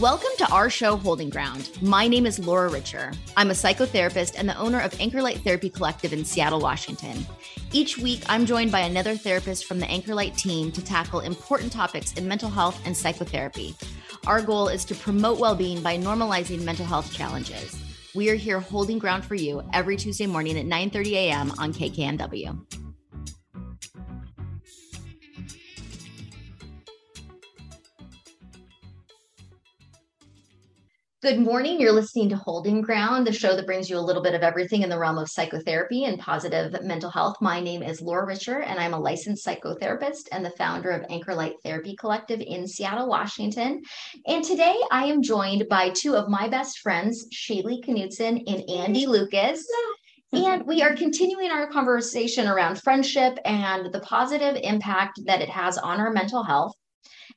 Welcome to our show, Holding Ground. My name is Laura Richer. I'm a psychotherapist and the owner of Anchor Light Therapy Collective in Seattle, Washington. Each week, I'm joined by another therapist from the Anchor Light team to tackle important topics in mental health and psychotherapy. Our goal is to promote well being by normalizing mental health challenges. We are here holding ground for you every Tuesday morning at 9 30 a.m. on KKNW. Good morning. You're listening to Holding Ground, the show that brings you a little bit of everything in the realm of psychotherapy and positive mental health. My name is Laura Richer, and I'm a licensed psychotherapist and the founder of Anchor Light Therapy Collective in Seattle, Washington. And today I am joined by two of my best friends, Shaylee Knutson and Andi Lucas. And we are continuing our conversation around friendship and the positive impact that it has on our mental health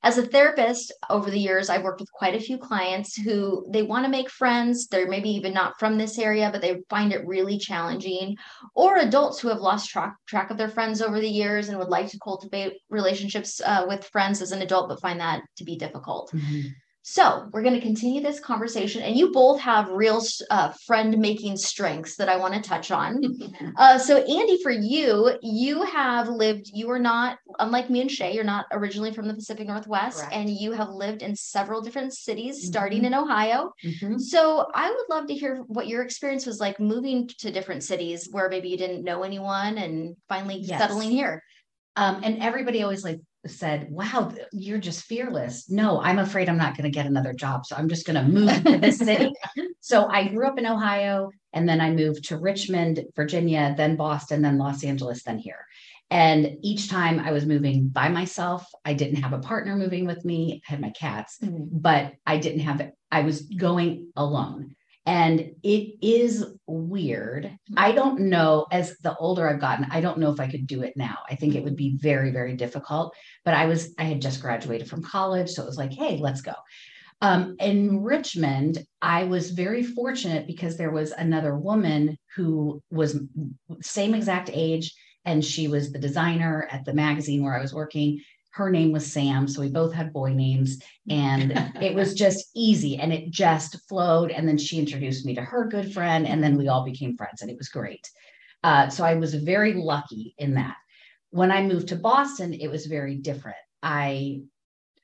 as a therapist over the years i've worked with quite a few clients who they want to make friends. They're maybe even not from this area but they find it really challenging. Or adults who have lost track, track of their friends over the years and would like to cultivate relationships uh, with friends as an adult but find that to be difficult. Mm-hmm. So, we're going to continue this conversation, and you both have real uh, friend making strengths that I want to touch on. uh, so, Andi, for you, you have lived, you are not, unlike me and Shay, you're not originally from the Pacific Northwest, and you have lived in several different cities, mm-hmm. starting in Ohio. Mm-hmm. So, I would love to hear what your experience was like moving to different cities where maybe you didn't know anyone and finally yes. settling here. Um, and everybody always like said, Wow, you're just fearless. No, I'm afraid I'm not going to get another job. So I'm just going to move to this city. so I grew up in Ohio and then I moved to Richmond, Virginia, then Boston, then Los Angeles, then here. And each time I was moving by myself, I didn't have a partner moving with me. I had my cats, mm-hmm. but I didn't have. I was going alone. And it is weird. I don't know, as the older I've gotten, I don't know if I could do it now. I think it would be very, very difficult. But I was, I had just graduated from college. So it was like, hey, let's go. Um, in Richmond, I was very fortunate because there was another woman who was same exact age, and she was the designer at the magazine where I was working her name was Sam. So we both had boy names and it was just easy and it just flowed. And then she introduced me to her good friend and then we all became friends and it was great. Uh, so I was very lucky in that. When I moved to Boston, it was very different. I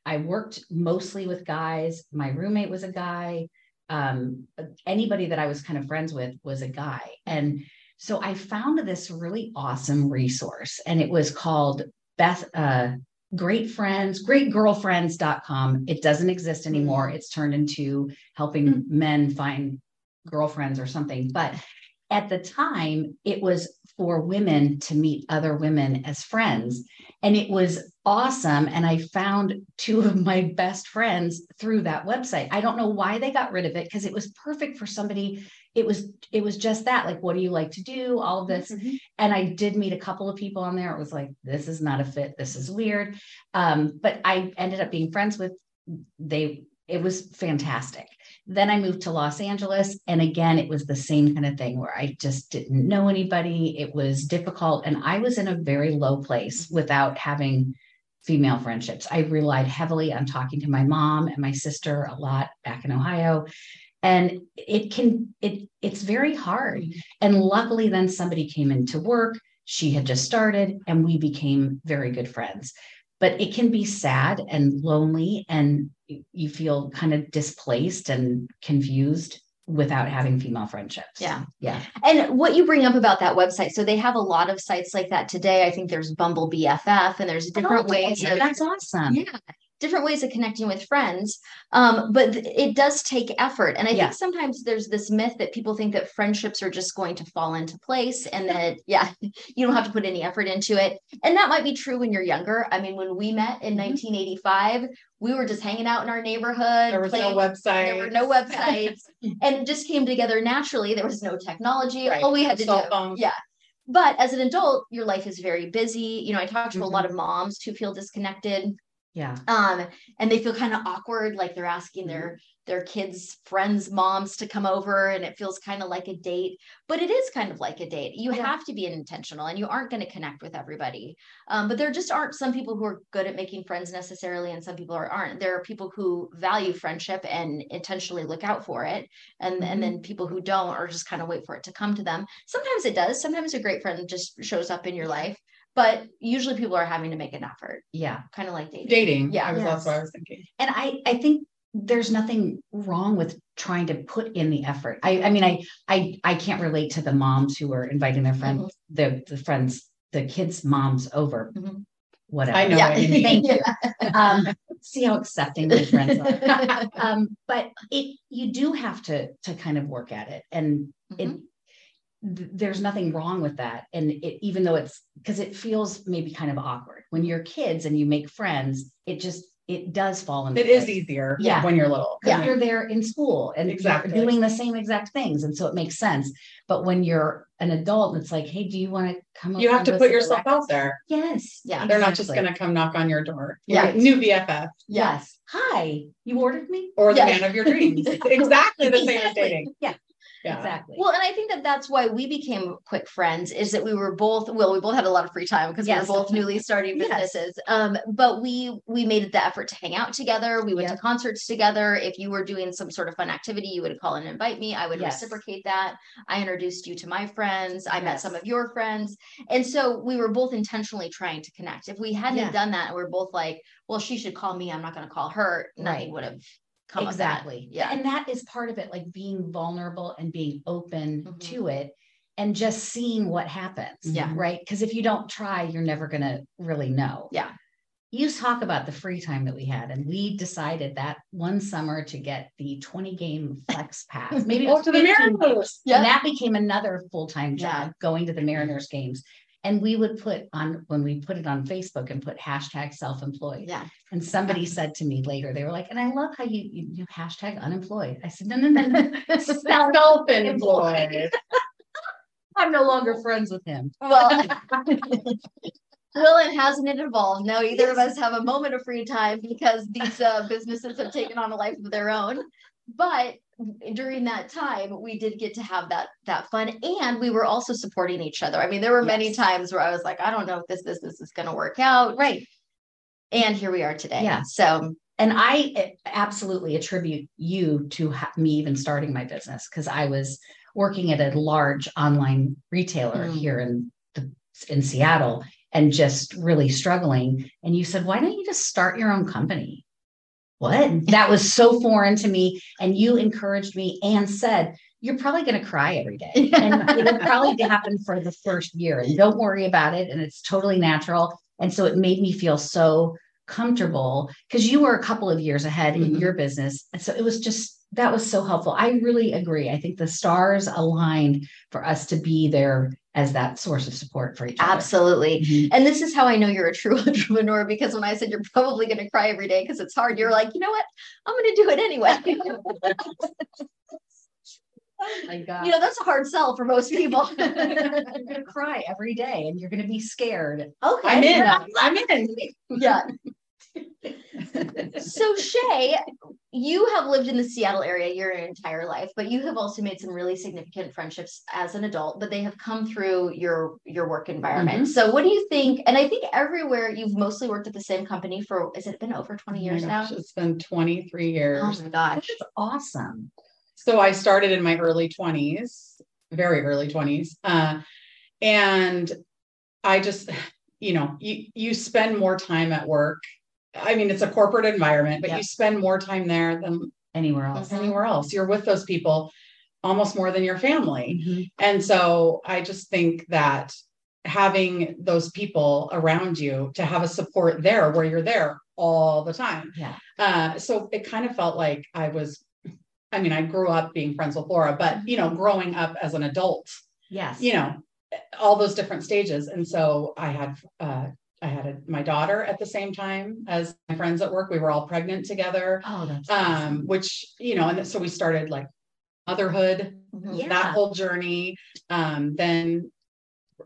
I worked mostly with guys. My roommate was a guy. Um, anybody that I was kind of friends with was a guy. And so I found this really awesome resource, and it was called Beth uh, great friends, greatgirlfriends.com. It doesn't exist anymore. It's turned into helping mm-hmm. men find girlfriends or something. But at the time, it was for women to meet other women as friends. And it was awesome. And I found two of my best friends through that website. I don't know why they got rid of it because it was perfect for somebody it was it was just that like what do you like to do all of this mm-hmm. and i did meet a couple of people on there it was like this is not a fit this is weird um, but i ended up being friends with they it was fantastic then i moved to los angeles and again it was the same kind of thing where i just didn't know anybody. It was difficult and i was in a very low place without having female friendships. I relied heavily on talking to my mom and my sister a lot back in ohio and it can it it's very hard. Mm-hmm. and luckily then somebody came into work she had just started and we became very good friends but it can be sad and lonely and you feel kind of displaced and confused without having female friendships. Yeah. Yeah. And what you bring up about that website, so they have a lot of sites like that today. I think there's Bumble BFF and there's different oh, ways. Of, that's awesome. Yeah different ways of connecting with friends um, but th- it does take effort. And i yeah. think sometimes there's this myth that people think that friendships are just going to fall into place and that yeah you don't have to put any effort into it. And that might be true when you're younger. I mean when we met in mm-hmm. 1985 we were just hanging out in our neighborhood there was playing, no website there were no websites. and it just came together naturally. There was no technology. Right. all we had to do. phones. yeah. But as an adult your life is very busy. You know i talk to mm-hmm. a lot of moms who feel disconnected Yeah. um and they feel kind of awkward like they're asking their their kids friends moms to come over and it feels kind of like a date but it is kind of like a date. You Yeah. have to be intentional and you aren't going to connect with everybody. Um, but there just aren't some people who are good at making friends necessarily and some people are, aren't. There are people who value friendship and intentionally look out for it and and then people who don't or just kind of wait for it to come to them. Sometimes it does. Sometimes a great friend just shows up in your life but usually people are having to make an effort Yeah. kind of like dating Dating. Yeah. I was, Yes. that's what I was thinking. and I I think there's nothing wrong with trying to put in the effort. I I mean I I I can't relate to the moms who are inviting their friends Mm-hmm. the the friends the kids moms over Mhm. whatever. I know Yeah. what you mean. Thank you. Um, see how accepting my friends are. Um, but it you do have to to kind of work at it and it Mhm. Th- there's nothing wrong with that and it even though it's because it feels maybe kind of awkward when you're kids and you make friends it just it does fall into It is place. easier Yeah. when you're little. Yeah. You're there in school and Exactly. doing the same exact things. And so it makes sense. But when you're an adult, it's like, hey, do you want to come You have to put yourself out there. Yes. Yeah. They're not just going to come knock on your door. Yeah. Your New BFF Yes. Hi, you ordered me? or the Yeah. man of your dreams. exactly the same as dating. Yeah, Yeah. exactly. Well, and I think that that's why we became quick friends is that we were both well, we both had a lot of free time because Yes. we were both newly starting Yes. businesses. Um, but we we made the effort to hang out together. We went Yeah. to concerts together. If you were doing some sort of fun activity, you would call and invite me. I would Yes. reciprocate that. I introduced you to my friends. I met some of your friends, and so we were both intentionally trying to connect. If we hadn't Yeah. done that, and we're both like, well, she should call me. I'm not going to call her. Nothing Right. would have come exactly. Yeah. And that is part of it, like being vulnerable and being open Mhm. to it and just seeing what happens. Yeah. Right. Because if you don't try, you're never going to really know. Yeah. You talk about the free time that we had, and we decided that one summer to get the 20 game flex pass. Maybe Oh, to the Mariners. Yeah. And that became another full time job Yeah. going to the Mariners games. And we would put on when we put it on Facebook and put hashtag self employed. Yeah. And somebody said to me later, they were like, and I love how you, you, you hashtag unemployed. I said, no, no, no, no. Self- Self-employed. I'm no longer friends with him. Well, well, and hasn't it evolved? Now either of us have a moment of free time because these uh, businesses have taken on a life of their own. But during that time, we did get to have that that fun, and we were also supporting each other. I mean, there were many times where I was like, I don't know if this business is going to work out, Right. and here we are today. Yeah. So And I eh, absolutely attribute you to me even starting my business because I was working at a large online retailer Mm. here in the, in Seattle and just really struggling. And you said, why don't you just start your own company? What? That was so foreign to me. And you encouraged me and said, you're probably going to cry every day. And it'll probably happen for the first year. And don't worry about it. And it's totally natural. And so it made me feel so comfortable because you were a couple of years ahead in Mhm. your business. And so it was just, that was so helpful. I really agree. I think the stars aligned for us to be there as that source of support for each other. absolutely. Mhm. And this is how I know you're a true entrepreneur because when I said you're probably going to cry every day because it's hard, you're like, you know what? I'm going to do it anyway. My God. you know, that's a hard sell for most people. you're going to cry every day and you're going to be scared. Okay. I'm in. I'm in. yeah. So Shay, you have lived in the Seattle area your entire life, but you have also made some really significant friendships as an adult, but they have come through your your work environment. Mm-hmm. So what do you think? And I think everywhere you've mostly worked at the same company for has it been over 20 years Oh now? It's been 23 years. Oh my gosh. That's awesome. So I started in my early 20s, very early 20s. Uh, and I just, you know, you, you spend more time at work. I mean, it's a corporate environment, but Yeah. you spend more time there than Anywhere else. Mhm. anywhere else. You're with those people almost more than your family. Mhm. And so I just think that having those people around you to have a support there where you're there all the time. Yeah. Uh, so it kind of felt like I was, I mean, I grew up being friends with Laura, but you know, growing up as an adult, Yes. you know, all those different stages. And so I had, uh, I had a, my daughter at the same time as my friends at work. We were all pregnant together, Oh, that's um, awesome. which, you know, and so we started like motherhood Mhm. Yeah. that whole journey. Um, then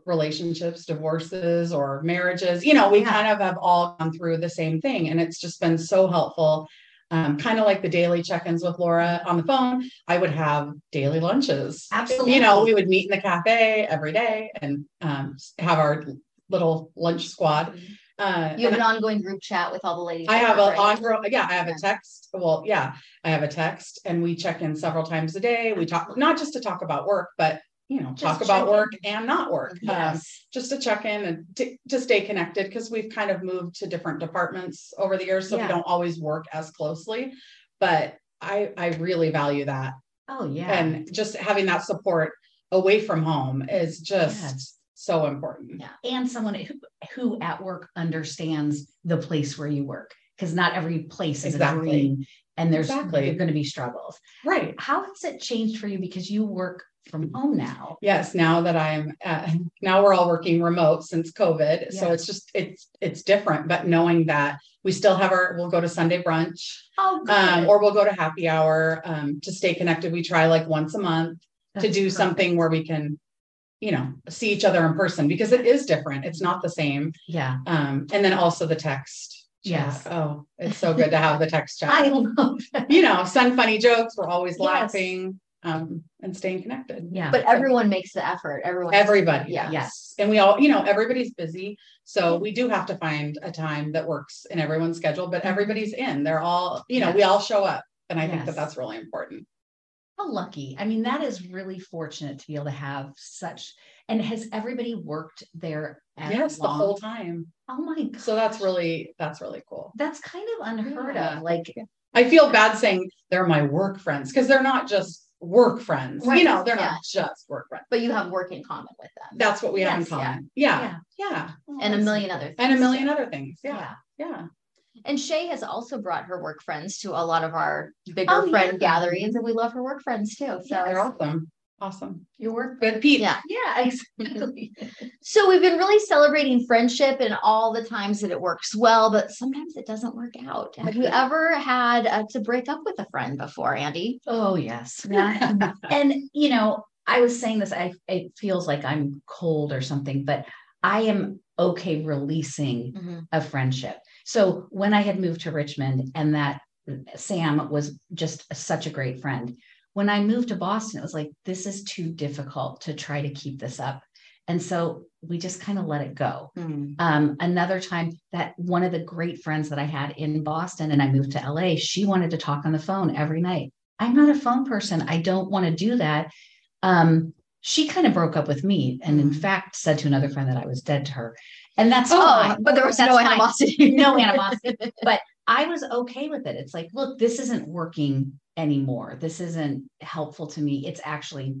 relationships, divorces, or marriages. You know, we Yeah. kind of have all gone through the same thing, and it's just been so helpful. Um, kind of like the daily check-ins with Laura on the phone. I would have daily lunches. Absolutely. You know, we would meet in the cafe every day and um, have our little lunch squad. Uh, You have an ongoing group chat with all the ladies. I have a work, right? on yeah, I have a text. Well, yeah, I have a text and we check in several times a day. We talk not just to talk about work, but you know, Just talk about in. work and not work. Um, just to check in and to, to stay connected because we've kind of moved to different departments over the years, so Yeah. we don't always work as closely. But I I really value that. Oh, yeah. And just having that support away from home is just Yes. so important. Yeah. and someone who, who at work understands the place where you work because not every place is Exactly. a dream and there's Exactly. going to be struggles Right. how has it changed for you because you work from home now Yes, now that I'm uh, now we're all working remote since COVID, so it's just it's it's different. But knowing that we still have our we'll go to Sunday brunch, oh um, or we'll go to happy hour um, to stay connected. We try like once a month to do something where we can, you know, see each other in person because it is different. It's not the same. yeah Um, and then also the text. Chat. Yes. Oh, it's so good to have the text chat. i love that you know, send funny jokes. We're always Yes. laughing um, and staying connected. yeah But everyone makes the effort. Everyone. Everybody. Yeah. Yes. And we all, you know, everybody's busy. So we do have to find a time that works in everyone's schedule, but everybody's in. They're all, you know, we all show up. And I think that that's really important. How lucky i mean that is really fortunate to be able to have such and has everybody worked there yes, the whole time. oh my god So that's really, that's really cool. that's kind of unheard Yeah. of like I feel bad saying they're my work friends because they're not just work friends. Right. You know, they're Yeah. not just work friends. But you have work in common with them. That's what we have in Yes, yeah. common. Yeah. Yeah. Yeah. and a million other things. And a million other things. Yeah Yeah. And Shay has also brought her work friends to a lot of our bigger Oh, friend yeah. gatherings, and we love her work friends too. So, They're awesome. Awesome. your work Good Pete. yeah. yeah exactly So we've been really celebrating friendship and all the times that it works well, but sometimes it doesn't work out. Have you ever had uh, to break up with a friend before, Andi? Oh, yes. and, you know, I was saying this, I, it feels like I'm cold or something, but I am okay releasing a friendship. So when I had moved to Richmond and that Sam was just such a great friend, when I moved to Boston, it was like, this is too difficult to try to keep this up. And so we just kind of let it go. Um, another time that one of the great friends that I had in Boston and I moved to LA, she wanted to talk on the phone every night. I'm not a phone person. I don't want to do that. Um, she kind of broke up with me and in Mm. fact said to another friend that I was dead to her. And that's Oh, fine. but there was That's no animosity. No animosity. But I was okay with it. It's like, look, this isn't working anymore. This isn't helpful to me. It's actually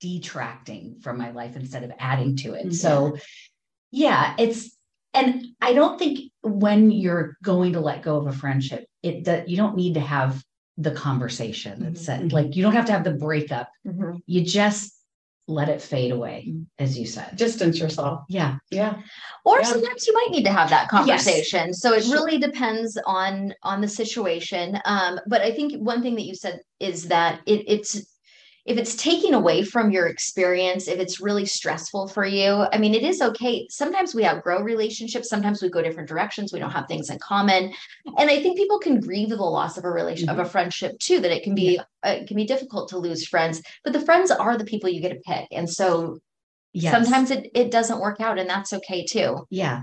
detracting from my life instead of adding to it. Mhm. So, yeah, it's, and I don't think when you're going to let go of a friendship, it that you don't need to have the conversation that Mhm. said, like, you don't have to have the breakup. Mhm. You just let it fade away, Mhm. as you said. Distance yourself. Yeah. Yeah. or Yeah. sometimes you might need to have that conversation so it really depends on on the situation um but i think one thing that you said is that it, it's if it's taking away from your experience if it's really stressful for you i mean it is okay. Sometimes we outgrow relationships sometimes we go different directions we don't have things in common. And i think people can grieve the loss of a relation of a friendship too that it can be uh, it can be difficult to lose friends but the friends are the people you get to pick. And so Yes. sometimes it, it doesn't work out and that's okay too. Yeah.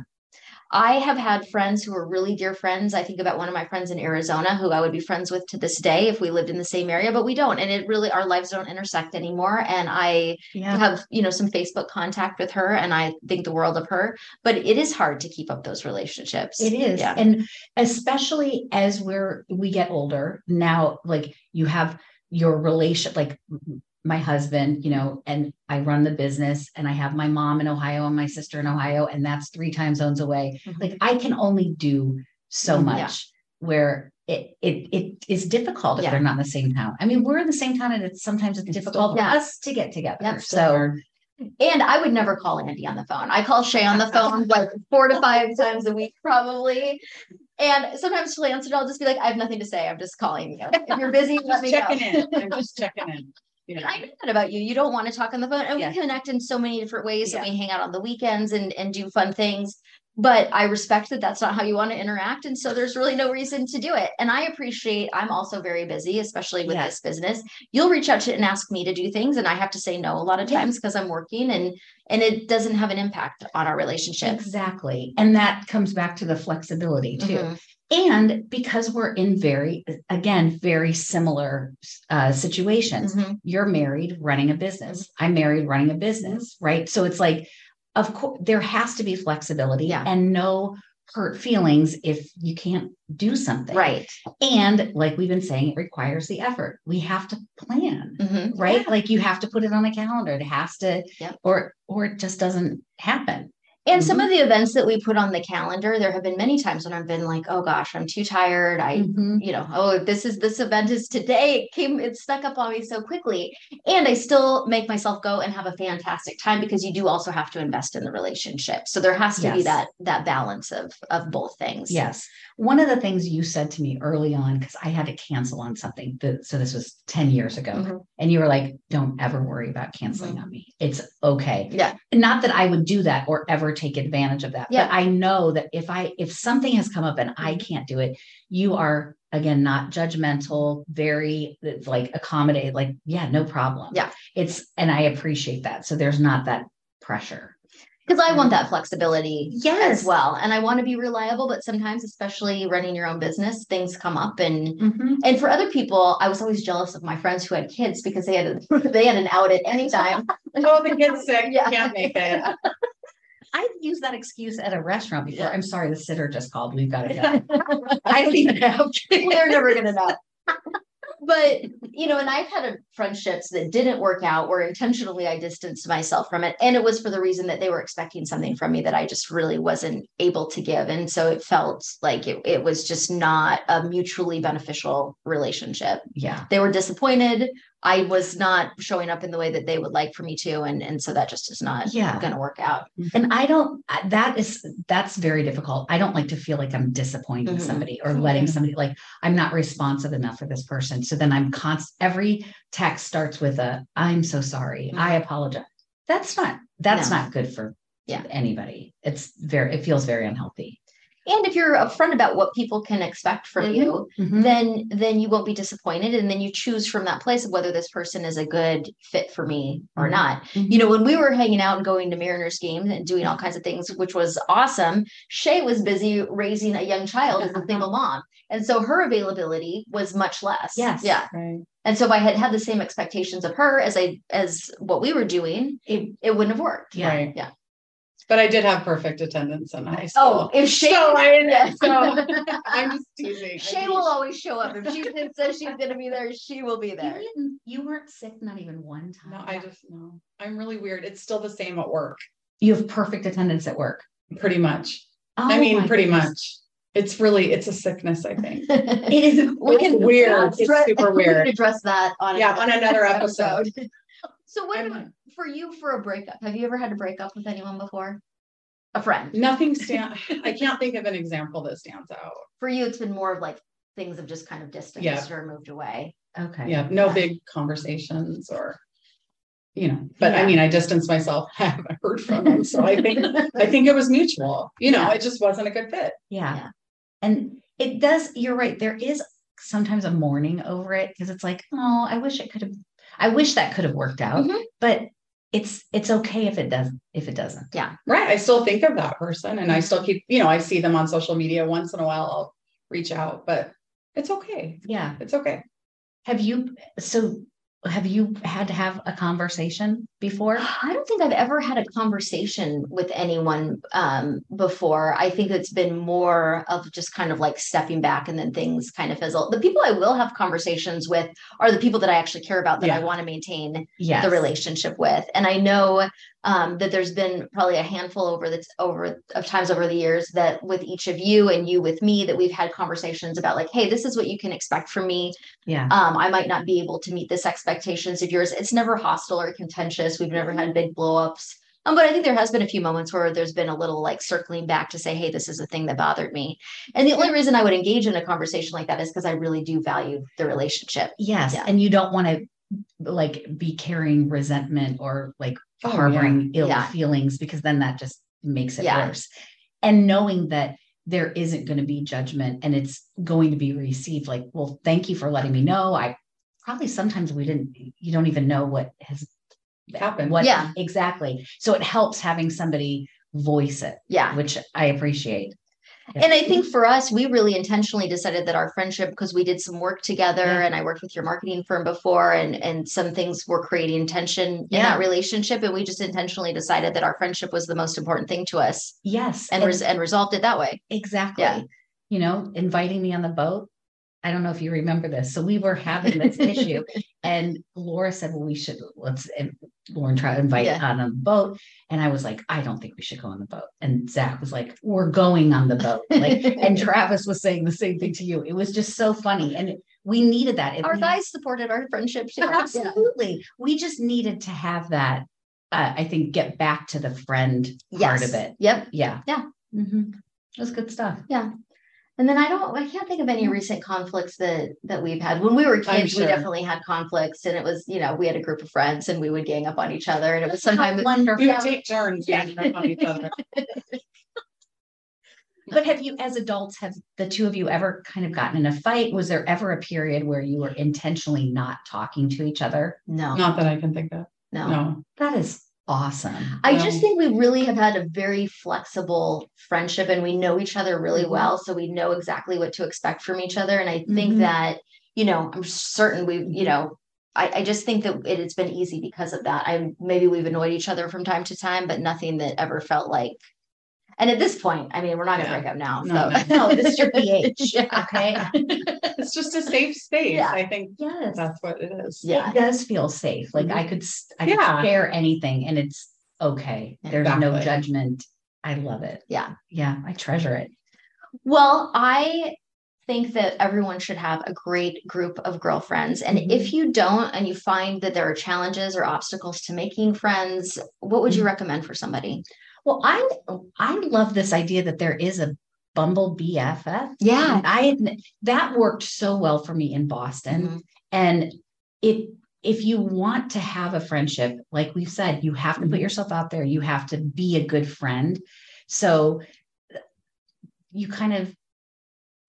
I have had friends who are really dear friends. I think about one of my friends in Arizona who I would be friends with to this day if we lived in the same area, but we don't. And it really, our lives don't intersect anymore. And I Yeah. have, you know, some Facebook contact with her and I think the world of her, but it is hard to keep up those relationships. It is. Yeah. And especially as we're we get older, now like you have your relation like my husband, you know, and I run the business and I have my mom in Ohio and my sister in Ohio, and that's three time zones away. Mhm. Like I can only do so Mhm. much Yeah. where it it it is difficult if Yeah. they're not in the same town. I mean, we're in the same town and it's sometimes it's It's difficult for still- us to get together. Yep. so And I would never call Andi on the phone. I call Shay on the phone like four to five times a week, probably. And sometimes she'll answer, and I'll just be like, I have nothing to say. I'm just calling you. If you're busy, let Just me know. checking in. I'm just checking in. Yeah. I know that about you. You don't want to talk on the phone. And Yeah. we connect in so many different ways and we hang out on the weekends and, and do fun things. But I respect that that's not how you want to interact. And so there's really no reason to do it. And I appreciate I'm also very busy, especially with Yeah. this business. You'll reach out to and ask me to do things. And I have to say no a lot of Yeah. times because I'm working and and it doesn't have an impact on our relationship. Exactly. And that comes back to the flexibility too. Mhm. And because we're in very, again, very similar uh, situations. Mhm. You're married running a business. I'm married running a business, right? So it's like, of course, there has to be flexibility Yeah. and no hurt feelings if you can't do something. Right. And like we've been saying, it requires the effort. We have to plan, Mhm. right? Like you have to put it on a calendar. It has to, Yep. or or it just doesn't happen. And some of the events that we put on the calendar, there have been many times when I've been like, oh gosh, I'm too tired. I Mhm. you know, oh, this is this event is today. It came, it stuck up on me so quickly. And I still make myself go and have a fantastic time because you do also have to invest in the relationship. So there has to be that that balance of of both things. Yes. One of the things you said to me early on, because I had to cancel on something. That, so this was 10 years ago. Mhm. And you were like, don't ever worry about canceling on me. It's okay. Yeah. Not that I would do that or ever take advantage of that. Yeah. But I know that if I if something has come up and I Mhm. can't do it, you are again not judgmental, very like accommodate, like, yeah, no problem. Yeah. It's and I appreciate that. So there's not that pressure. Because I want that flexibility Yes. as well. And I want to be reliable, but sometimes, especially running your own business, things come up and Mhm. And for other people, I was always jealous of my friends who had kids because they had a, they had an out at any time. Oh, the kid's sick. Yeah. Can't make it. I've used that excuse at a restaurant before. Yeah. I'm sorry, the sitter just called. We've got to go. I don't even have. They're never gonna know. But you know, and I've had a- friendships that didn't work out where intentionally I distanced myself from it. And it was for the reason that they were expecting something from me that I just really wasn't able to give. And so it felt like it, it was just not a mutually beneficial relationship. Yeah. They were disappointed. I was not showing up in the way that they would like for me to. And, and so that just is not Yeah. gonna work out. Mm-hmm. And I don't, that is, that's very difficult. I don't like to feel like I'm disappointing Mhm. somebody or letting mm-hmm. somebody, like, I'm not responsive enough for this person. So then I'm const, every text starts with a, I'm so sorry. Mm-hmm. I apologize. That's not, that's No. not good for Yeah. anybody. It's very, it feels very unhealthy. And if you're upfront about what people can expect from Mhm. you, Mhm. then then you won't be disappointed and then you choose from that place of whether this person is a good fit for me or Mhm. not Mhm. you know when we were hanging out and going to mariners games and doing all kinds of things which was awesome shay was busy raising a young child as a single mom and so her availability was much less Yes. yeah Right. and so if i had had the same expectations of her as i as what we were doing it, it wouldn't have worked Yeah. Right. Yeah. But I did have perfect attendance in high school. oh if shay So I, Yeah. so I'm just teasing. Shay will always show up. If she says she's going to be there, she will be You, there. didn't, you weren't sick, not even one time. No, I just no. I'm really weird. It's still the same at work, You have perfect attendance at work. pretty much. Oh I mean, pretty goodness. much. It's really it's a sickness, I think. It is. We can- It's weird. It's address- super we can weird. address that on Yeah, on another episode. So what I'm- about for you for a breakup? Have you ever had to break up with anyone before? A friend. Nothing stand. I can't think of an example that stands out. For you, it's been more of like things have just kind of distanced Yeah. or moved away. Okay. Yeah, no big conversations or, you know. But I mean, I distanced myself. I haven't heard from them, so I think I think it was mutual. You know, Yeah. it just wasn't a good fit. Yeah. Yeah. And it does, you're right. There is sometimes a mourning over it because it's like, oh, I wish it could have, I wish that could have worked out. Mhm. But it's it's okay if it doesn't, if it doesn't. Yeah. Right. I still think of that person and I still keep, you know, I see them on social media once in a while. I'll reach out, but it's okay. Yeah. It's okay. Have you so have you had to have a conversation before? I don't think I've ever had a conversation with anyone um, before. I think it's been more of just kind of like stepping back and then things kind of fizzle. The people I will have conversations with are the people that I actually care about that I want to maintain Yes. the relationship with. And I know um, that there's been probably a handful over the over of times over the years that with each of you and you with me that we've had conversations about like, hey, this is what you can expect from me. Yeah. Um, I might not be able to meet this expectations of yours. It's never hostile or contentious. We've never had big blowups. Um, but I think there has been a few moments where there's been a little like circling back to say, hey, this is a thing that bothered me. And the only reason I would engage in a conversation like that is because I really do value the relationship. Yes. Yeah. And you don't want to like be carrying resentment or like Oh, harboring ill Yeah. feelings because then that just makes it Yeah. worse. And knowing that there isn't going to be judgment and it's going to be received like, well, thank you for letting me know. I probably sometimes we didn't, you don't even know what has Happened. What Yeah. exactly. So it helps having somebody voice it, Yeah. which I appreciate. And I think for us, we really intentionally decided that our friendship, because we did some work together Yeah. and I worked with your marketing firm before and and some things were creating tension in that relationship. And we just intentionally decided that our friendship was the most important thing to us Yes. and res- and resolved it that way. Exactly. Yeah. You know, inviting me on the boat. I don't know if you remember this. So we were having this issue, and Laura said, "Well, we should let's." And Lauren tried to invite Yeah. on a boat, and I was like, "I don't think we should go on the boat." And Zach was like, "We're going on the boat." Like, and Travis was saying the same thing to you. It was just so funny, and we needed that. It- Our guys supported our friendship too. Yeah. absolutely. We just needed to have that. Uh, I think get back to the friend part of it. Yep. Yeah. Yeah. hmm It was good stuff. And then I don't, I can't think of any hmm. recent conflicts that that we've had. When we were I'm kids, we definitely had conflicts, and it was, you know, we had a group of friends, and we would gang up on each other, and it was sometimes wonderful. We would take turns ganging up on each other. But have you, as adults, have the two of you ever kind of gotten in a fight? Was there ever a period where you were intentionally not talking to each other? no, Not that I can think of. no. No. That is awesome. I just think we really have had a very flexible friendship and we know each other really Mhm. well. So we know exactly what to expect from each other. And I think Mhm. that, you know, I'm certain we, you know, I, I just think that it, has been easy because of that. I maybe we've annoyed each other from time to time, but nothing that ever felt like. And at this point, I mean, we're not gonna Yeah. break up now. No, so No, this is your pH. Yeah. Okay. It's just a safe space. Yeah. I think Yes. that's what it is. Yeah. It does feel safe. Like I could, s- I Yeah. could share anything and it's okay. There's no judgment. I love it. Yeah. Yeah. I treasure it. Well, I think that everyone should have a great group of girlfriends. And Mhm. if you don't, and you find that there are challenges or obstacles to making friends, what would you Mhm. recommend for somebody? Well, I, I love this idea that there is a Bumble BFF. Yeah. I that worked so well for me in Boston. Mhm. And it if you want to have a friendship, like we've said, you have to put Mhm. yourself out there. You have to be a good friend. So you kind of,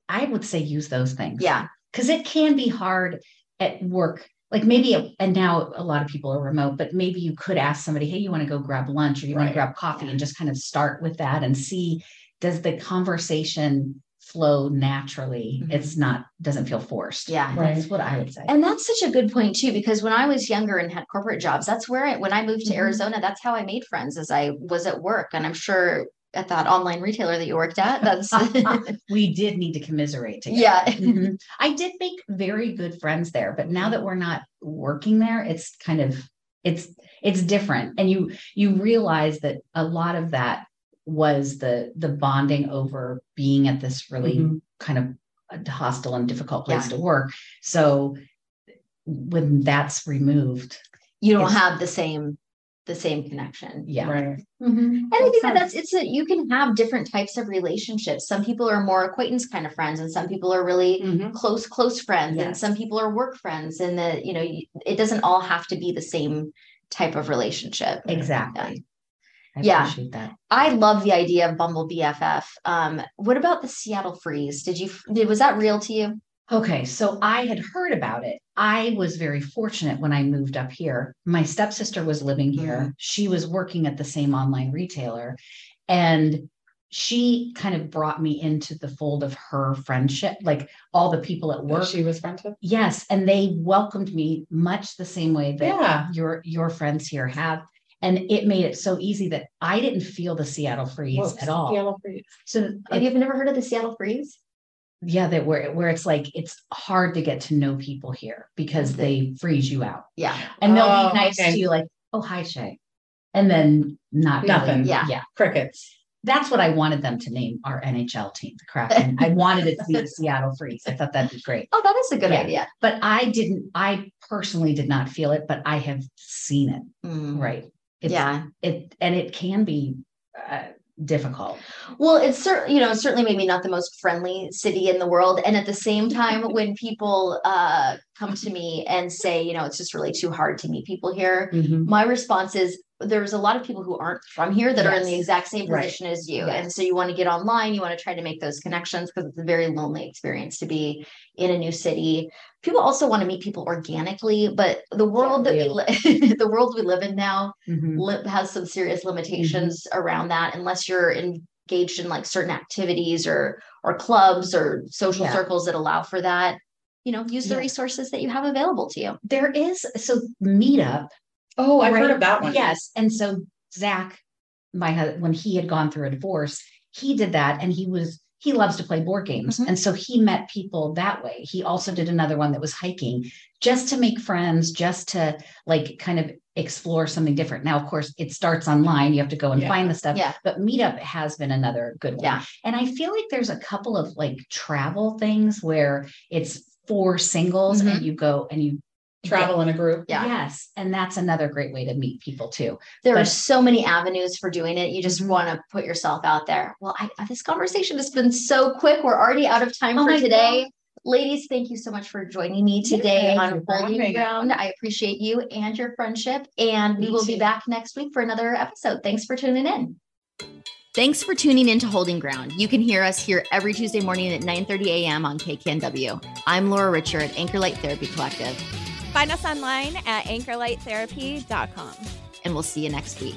I would say, use those things. Yeah. Because it can be hard at work. Like maybe, and now a lot of people are remote, but maybe you could ask somebody, hey, you want to go grab lunch or you want to grab coffee Yeah. and just kind of start with that and see does the conversation flow naturally? Mhm. It's not, doesn't feel forced. Yeah. That's what I would say. And that's such a good point too, because when I was younger and had corporate jobs, that's where I, when I moved to Mhm. Arizona, that's how I made friends as I was at work. And I'm sure at that online retailer that you worked at, that's we did need to commiserate together. yeah. Mhm. I did make very good friends there, but now that we're not working there, it's kind of it's it's different. And you you realize that a lot of that was the the bonding over being at this really Mhm. kind of hostile and difficult place Yeah. to work. So when that's removed, You don't have the same the same connection. yeah. Right. And I think that that's it's a you can have different types of relationships. Some people are more acquaintance kind of friends, and some people are really Mhm. close, close friends, and some people are work friends. And that you know, it doesn't all have to be the same type of relationship. Exactly. I Yeah. appreciate that. I love the idea of Bumble BFF. Um, what about the Seattle Freeze? Did you did was that real to you? Okay, so I had heard about it. I was very fortunate when I moved up here. My stepsister was living here. Mm-hmm. She was working at the same online retailer. And she kind of brought me into the fold of her friendship, like all the people at That work. She was friends with. yes. And they welcomed me much the same way that Yeah. your your friends here have. And it made it so easy that I didn't feel the Seattle freeze Whoa, at all. Seattle Freeze. So Have you never heard of the Seattle Freeze? Yeah, that where where it's like it's hard to get to know people here because they freeze you out. Yeah. And they'll Oh, be nice okay. to you, like, oh hi Shay. And then not really. Nothing. Yeah. Yeah. Crickets. That's what I wanted them to name our NHL team, the Kraken. I wanted it to be the Seattle Freeze. I thought that'd be great. Oh, that is a good Yeah. idea. But I didn't, I personally did not feel it, but I have seen it. Mm, Right. It's, yeah. It and it can be uh, difficult. Well, it's certainly, you know, certainly maybe not the most friendly city in the world. And at the same time, when people uh, come to me and say, you know, it's just really too hard to meet people here, Mhm. my response is there's a lot of people who aren't from here that are in the exact same Right. position as you. Yes. And so you want to get online, you want to try to make those connections because it's a very lonely experience to be in a new city. People also want to meet people organically, but the world that we li- the world we live in now Mhm. li- has some serious Mm-hmm. limitations around that unless you're engaged in like certain activities or or clubs or social Yeah. circles that allow for that you know use the Yeah. resources that you have available to you There is so meetup. Oh, I've heard right? of that one. Yes. And so Zach, my husband, when he had gone through a divorce, he did that and he was he loves to play board games. Mhm. And so he met people that way. He also did another one that was hiking just to make friends, just to like kind of explore something different. Now, of course, it starts online. You have to go and Yeah. find the stuff. Yeah. But Meetup has been another good one. Yeah. And I feel like there's a couple of like travel things where it's for singles Mhm. and you go and you Travel in a group. Yeah. Yes. And that's another great way to meet people too. there are so many avenues for doing it you just Mhm. want to put yourself out there well I, this conversation has been so quick we're already out of time Oh for my today ladies thank you so much for joining me today thank on holding ground i appreciate you and your friendship and we Me will be back next week for another episode thanks for tuning in Thanks for tuning in to Holding Ground. You can hear us here every Tuesday morning at 9:30 a.m. on KKNW. I'm Laura Richer, Anchor Light Therapy Collective, Find us online at anchorlighttherapy.com. and we'll see you next week.